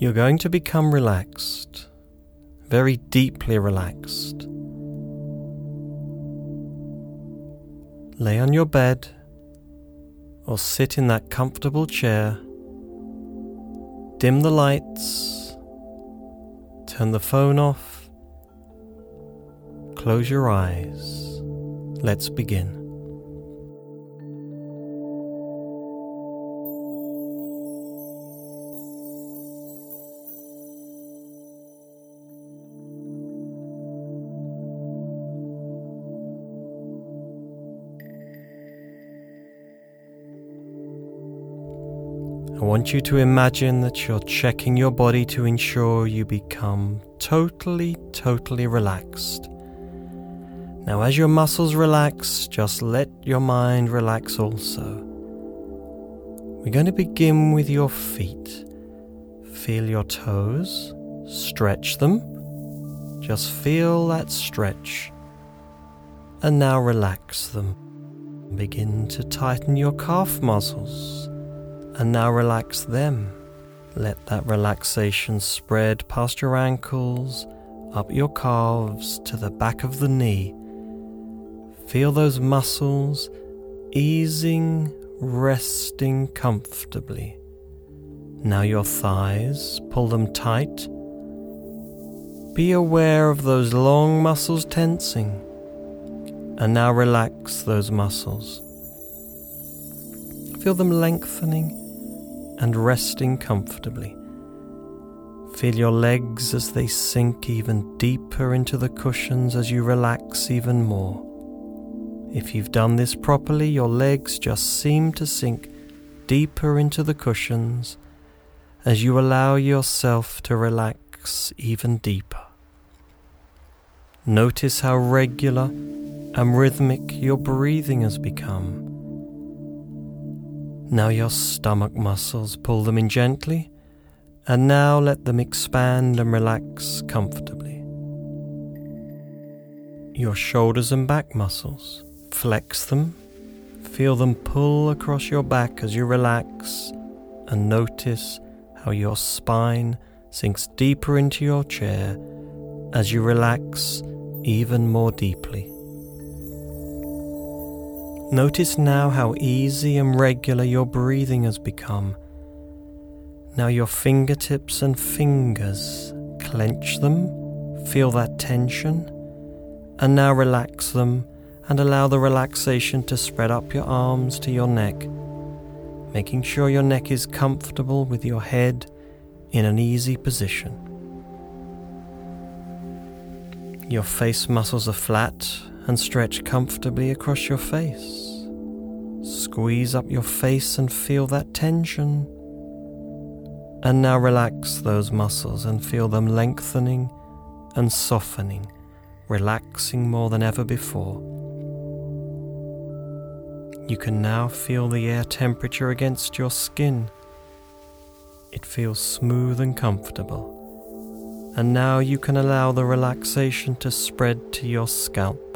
You're going to become relaxed, very deeply relaxed. Lay on your bed or sit in that comfortable chair. Dim the lights, turn the phone off, close your eyes. Let's begin. Want you to imagine that you're checking your body to ensure you become totally, totally relaxed. Now, as your muscles relax, just let your mind relax also. We're going to begin with your feet. Feel your toes, stretch them. Just feel that stretch. And now relax them. Begin to tighten your calf muscles and now relax them. Let that relaxation spread past your ankles, up your calves to the back of the knee. Feel those muscles easing, resting comfortably. Now your thighs, pull them tight. Be aware of those long muscles tensing. And now relax those muscles. Feel them lengthening and resting comfortably. Feel your legs as they sink even deeper into the cushions as you relax even more. If you've done this properly, your legs just seem to sink deeper into the cushions as you allow yourself to relax even deeper. Notice how regular and rhythmic your breathing has become. Now your stomach muscles, pull them in gently, and now let them expand and relax comfortably. Your shoulders and back muscles, flex them, feel them pull across your back as you relax, and notice how your spine sinks deeper into your chair as you relax even more deeply. Notice now how easy and regular your breathing has become. Now your fingertips and fingers, clench them, feel that tension, and now relax them and allow the relaxation to spread up your arms to your neck, making sure your neck is comfortable with your head in an easy position. Your face muscles are flat and stretch comfortably across your face. Squeeze up your face and feel that tension. And now relax those muscles and feel them lengthening and softening, relaxing more than ever before. You can now feel the air temperature against your skin. It feels smooth and comfortable. And now you can allow the relaxation to spread to your scalp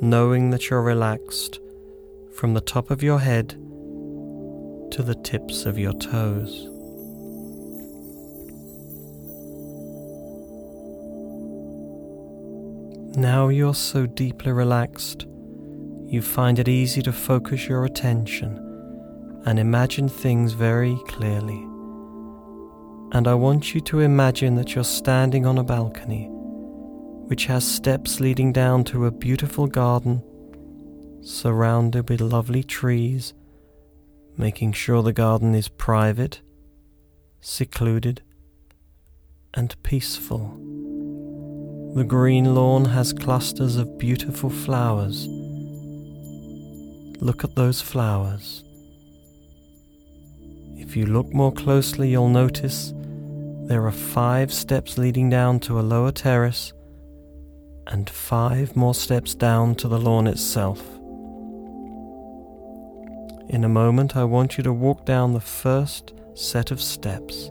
knowing that you're relaxed from the top of your head to the tips of your toes. Now you're so deeply relaxed, you find it easy to focus your attention and imagine things very clearly. And I want you to imagine that you're standing on a balcony which has steps leading down to a beautiful garden surrounded with lovely trees, making sure the garden is private, secluded, and peaceful. The green lawn has clusters of beautiful flowers. Look at those flowers. If you look more closely, you'll notice there are five steps leading down to a lower terrace and five more steps down to the lawn itself. In a moment, I want you to walk down the first set of steps,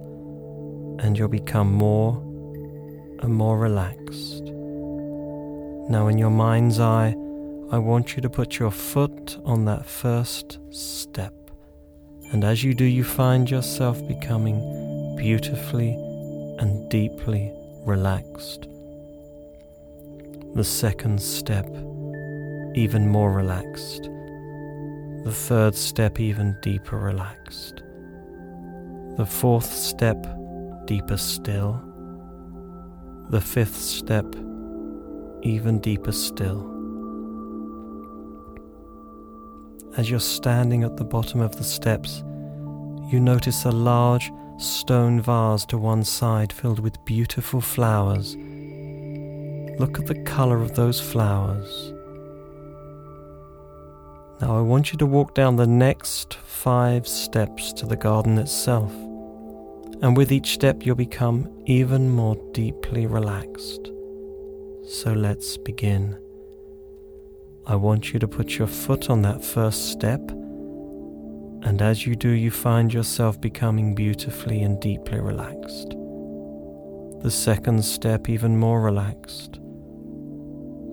and you'll become more and more relaxed. Now, in your mind's eye, I want you to put your foot on that first step. And as you do, you find yourself becoming beautifully and deeply relaxed. The second step, even more relaxed. The third step, even deeper relaxed. The fourth step, deeper still. The fifth step, even deeper still. As you're standing at the bottom of the steps, you notice a large stone vase to one side filled with beautiful flowers. Look at the colour of those flowers. Now I want you to walk down the next five steps to the garden itself, and with each step you'll become even more deeply relaxed. So let's begin. I want you to put your foot on that first step, and as you do, you find yourself becoming beautifully and deeply relaxed. The second step, even more relaxed.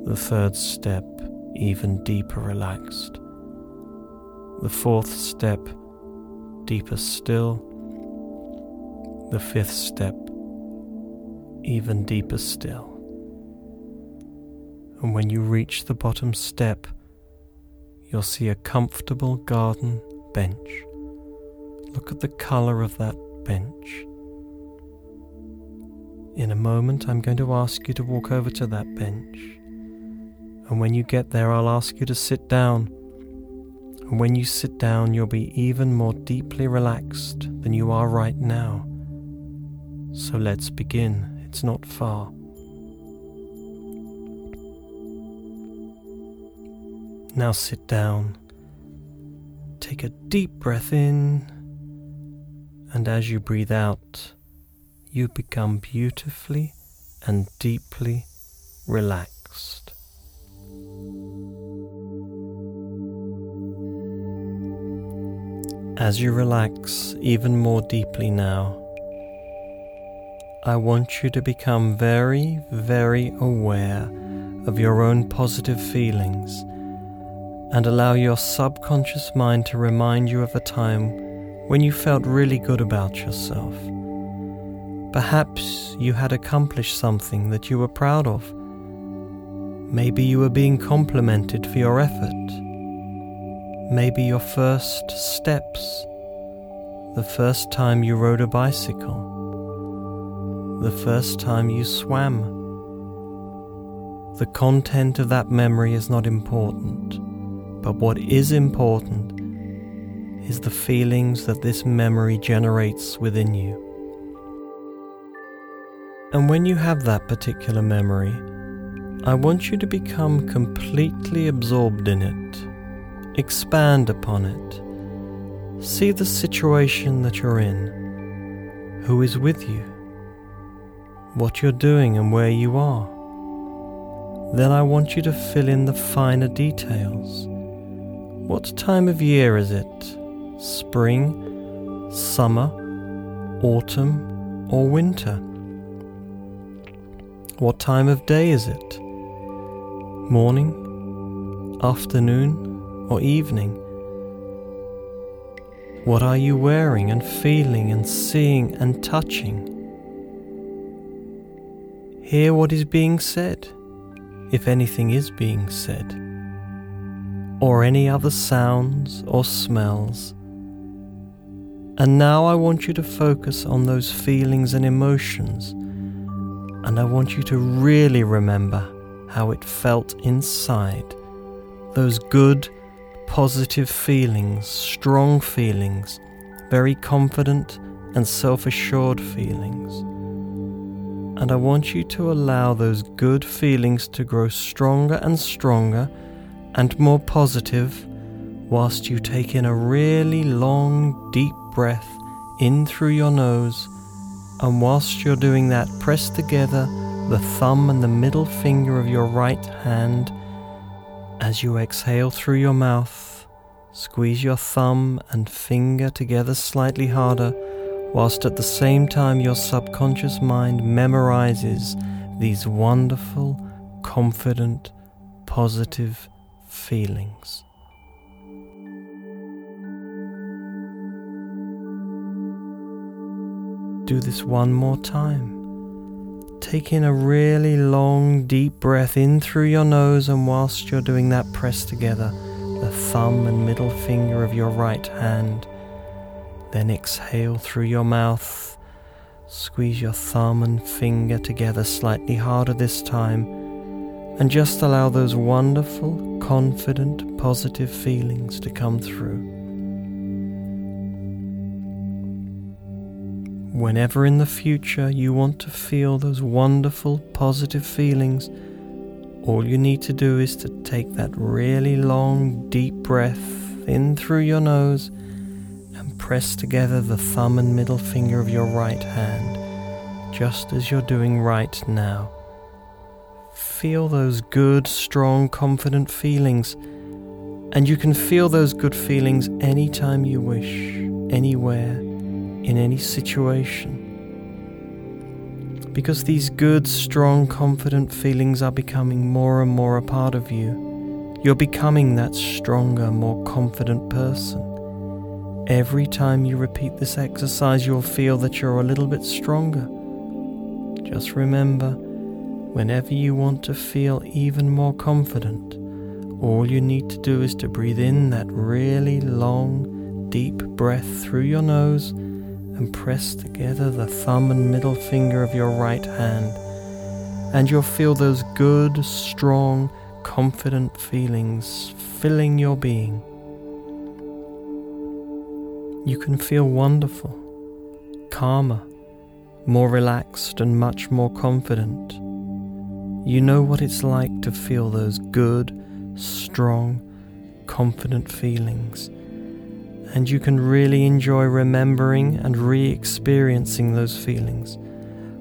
The third step, even deeper relaxed. The fourth step, deeper still. The fifth step, even deeper still. And when you reach the bottom step, you'll see a comfortable garden bench. Look at the colour of that bench. In a moment, I'm going to ask you to walk over to that bench. And when you get there, I'll ask you to sit down and when you sit down, you'll be even more deeply relaxed than you are right now. So let's begin. It's not far. Now sit down. Take a deep breath in, and as you breathe out, you become beautifully and deeply relaxed. As you relax even more deeply now, I want you to become very, very aware of your own positive feelings and allow your subconscious mind to remind you of a time when you felt really good about yourself. Perhaps you had accomplished something that you were proud of. Maybe you were being complimented for your effort maybe your first steps, the first time you rode a bicycle, the first time you swam. The content of that memory is not important, but what is important is the feelings that this memory generates within you. And when you have that particular memory, I want you to become completely absorbed in it Expand upon it. See the situation that you're in, who is with you, what you're doing, and where you are. Then I want you to fill in the finer details. What time of year is it? Spring, summer, autumn, or winter? What time of day is it? Morning, afternoon, or evening? What are you wearing and feeling and seeing and touching? Hear what is being said, if anything is being said, or any other sounds or smells. And now I want you to focus on those feelings and emotions, and I want you to really remember how it felt inside. Those good, positive feelings, strong feelings, very confident and self assured feelings. And I want you to allow those good feelings to grow stronger and stronger and more positive whilst you take in a really long, deep breath in through your nose. And whilst you're doing that, press together the thumb and the middle finger of your right hand as you exhale through your mouth, squeeze your thumb and finger together slightly harder, whilst at the same time your subconscious mind memorizes these wonderful, confident, positive feelings. do this one more time. Take in a really long, deep breath in through your nose, and whilst you're doing that, press together the thumb and middle finger of your right hand. Then exhale through your mouth. Squeeze your thumb and finger together slightly harder this time, and just allow those wonderful, confident, positive feelings to come through. Whenever in the future you want to feel those wonderful positive feelings, all you need to do is to take that really long, deep breath in through your nose and press together the thumb and middle finger of your right hand, just as you're doing right now. Feel those good, strong, confident feelings, and you can feel those good feelings anytime you wish, anywhere in any situation. Because these good, strong, confident feelings are becoming more and more a part of you, you're becoming that stronger, more confident person. Every time you repeat this exercise, you'll feel that you're a little bit stronger. Just remember, whenever you want to feel even more confident, all you need to do is to breathe in that really long, deep breath through your nose and press together the thumb and middle finger of your right hand, and you'll feel those good, strong, confident feelings filling your being. You can feel wonderful, calmer, more relaxed, and much more confident. You know what it's like to feel those good, strong, confident feelings and you can really enjoy remembering and re experiencing those feelings,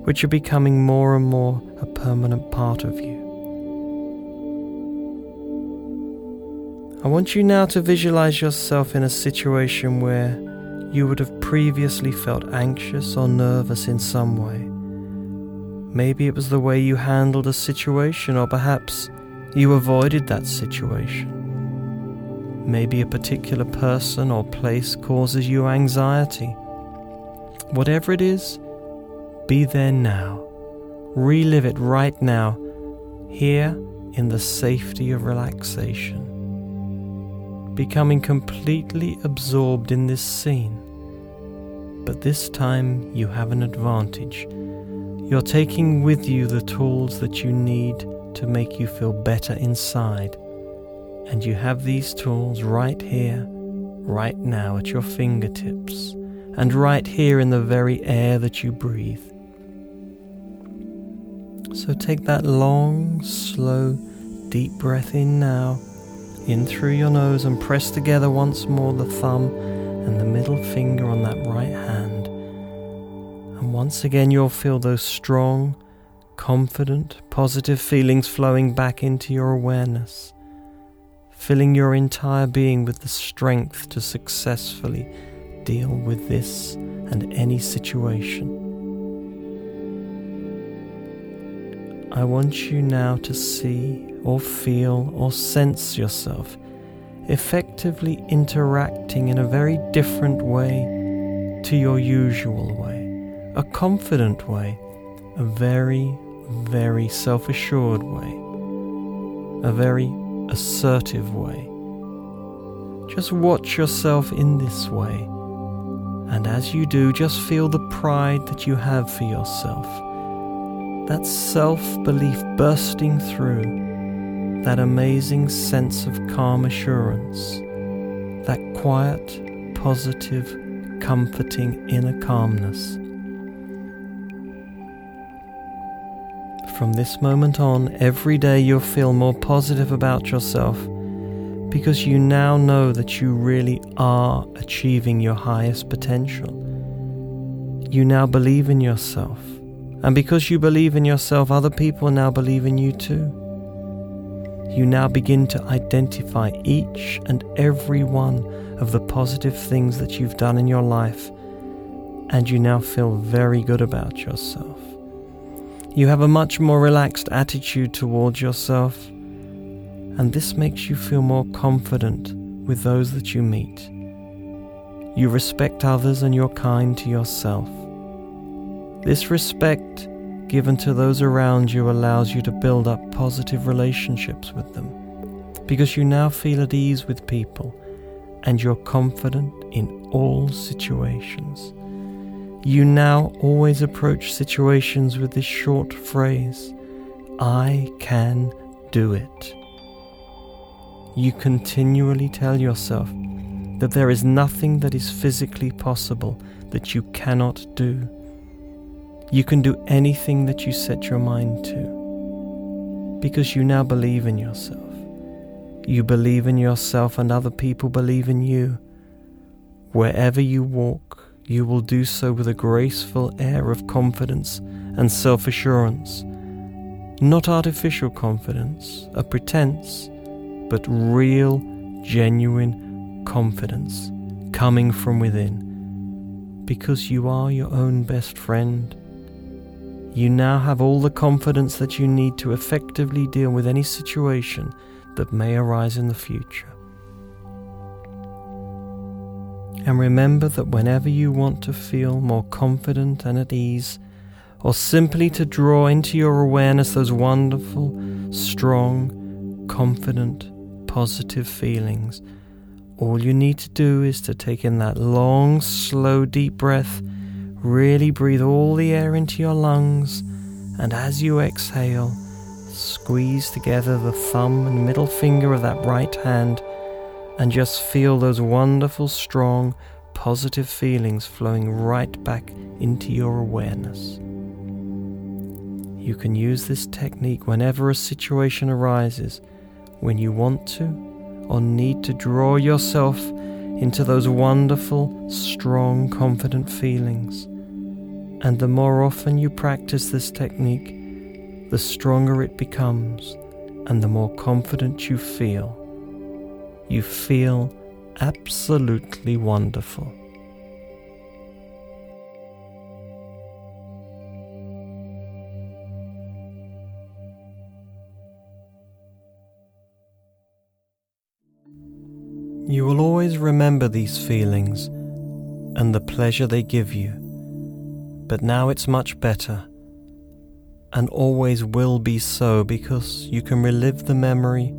which are becoming more and more a permanent part of you. I want you now to visualize yourself in a situation where you would have previously felt anxious or nervous in some way. Maybe it was the way you handled a situation, or perhaps you avoided that situation. Maybe a particular person or place causes you anxiety. Whatever it is, be there now. Relive it right now, here in the safety of relaxation. Becoming completely absorbed in this scene. But this time you have an advantage. You're taking with you the tools that you need to make you feel better inside and you have these tools right here, right now at your fingertips, and right here in the very air that you breathe. So take that long, slow, deep breath in now, in through your nose, and press together once more the thumb and the middle finger on that right hand. And once again, you'll feel those strong, confident, positive feelings flowing back into your awareness filling your entire being with the strength to successfully deal with this and any situation. I want you now to see or feel or sense yourself effectively interacting in a very different way to your usual way, a confident way, a very, very self assured way, a very assertive way. Just watch yourself in this way, and as you do, just feel the pride that you have for yourself. That self belief bursting through, that amazing sense of calm assurance, that quiet, positive, comforting inner calmness. From this moment on, every day you'll feel more positive about yourself because you now know that you really are achieving your highest potential. You now believe in yourself. And because you believe in yourself, other people now believe in you too. You now begin to identify each and every one of the positive things that you've done in your life, and you now feel very good about yourself. You have a much more relaxed attitude towards yourself, and this makes you feel more confident with those that you meet. You respect others and you're kind to yourself. This respect given to those around you allows you to build up positive relationships with them because you now feel at ease with people and you're confident in all situations. You now always approach situations with this short phrase I can do it. You continually tell yourself that there is nothing that is physically possible that you cannot do. You can do anything that you set your mind to because you now believe in yourself. You believe in yourself, and other people believe in you. Wherever you walk, you will do so with a graceful air of confidence and self assurance. Not artificial confidence, a pretense, but real, genuine confidence coming from within. Because you are your own best friend. You now have all the confidence that you need to effectively deal with any situation that may arise in the future. And remember that whenever you want to feel more confident and at ease, or simply to draw into your awareness those wonderful, strong, confident, positive feelings, all you need to do is to take in that long, slow, deep breath, really breathe all the air into your lungs, and as you exhale, Squeeze together the thumb and middle finger of that right hand and just feel those wonderful, strong, positive feelings flowing right back into your awareness. You can use this technique whenever a situation arises when you want to or need to draw yourself into those wonderful, strong, confident feelings. And the more often you practice this technique, the stronger it becomes and the more confident you feel. You feel absolutely wonderful. You will always remember these feelings and the pleasure they give you, but now it's much better and always will be so because you can relive the memory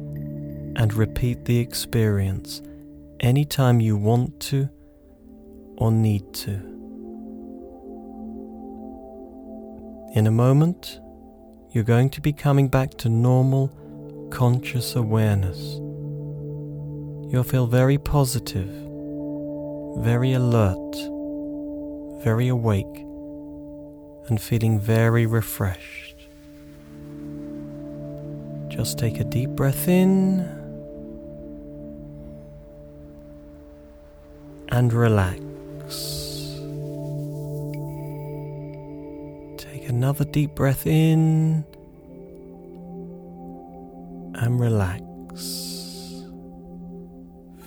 and repeat the experience anytime you want to or need to. In a moment, you're going to be coming back to normal, conscious awareness. You'll feel very positive, very alert, very awake, and feeling very refreshed. Just take a deep breath in and relax. Take another deep breath in and relax.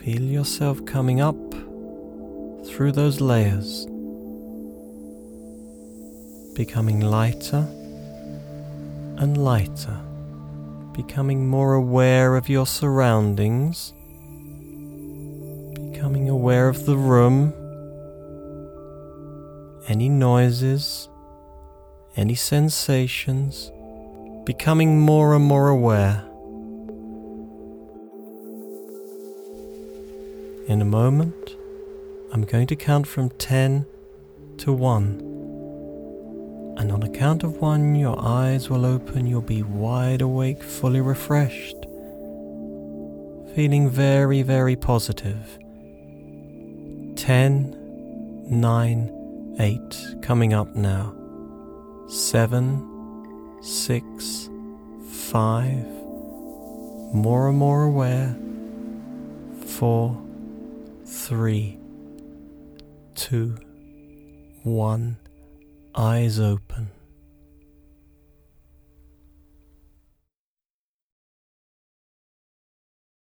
Feel yourself coming up through those layers, becoming lighter and lighter becoming more aware of your surroundings, becoming aware of the room, any noises, any sensations, becoming more and more aware. In a moment, I'm going to count from 10 to 1. And on a count of one, your eyes will open, you'll be wide awake, fully refreshed, feeling very, very positive. 10, 9, 8, coming up now. 7, 6, 5, more and more aware. 4, 3, 2, 1 eyes open.